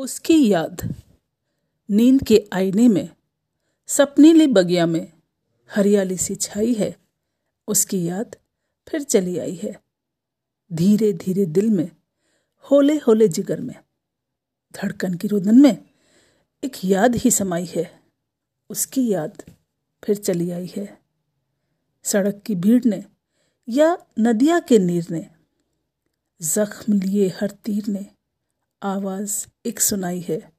उसकी याद नींद के आईने में, सपनीली बगिया में हरियाली सी छाई है, उसकी याद फिर चली आई है धीरे धीरे दिल में होले होले जिगर में, धड़कन की रुदन में एक याद ही समाई है, उसकी याद फिर चली आई है। सड़क की भीड़ ने या नदिया के नीर ने, जख्म लिए हर तीर ने आवाज़ एक सुनाई है।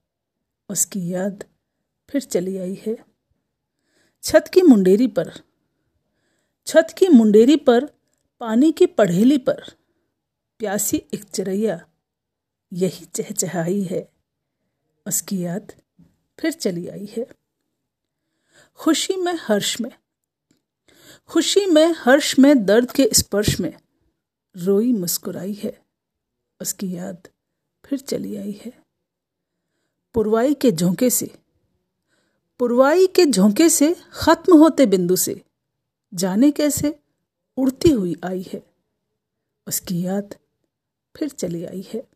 उसकी याद फिर चली आई है। छत की मुंडेरी पर, छत की मुंडेरी पर, पानी की पढ़ेली पर, प्यासी एक चिड़ैया यही चहचहाई है। उसकी याद फिर चली आई है। खुशी में हर्ष में, खुशी में हर्ष में, दर्द के स्पर्श में रोई मुस्कुराई है। उसकी याद फिर चली आई है। पुरवाई के झोंके से, पुरवाई के झोंके से खत्म होते बिंदु से जाने कैसे उड़ती हुई आई है। उसकी याद फिर चली आई है।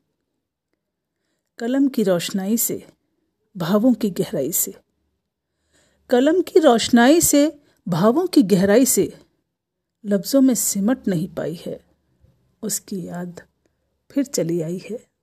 कलम की रोशनाई से, भावों की गहराई से, कलम की रोशनाई से, भावों की गहराई से लफ्ज़ों में सिमट नहीं पाई है। उसकी याद फिर चली आई है।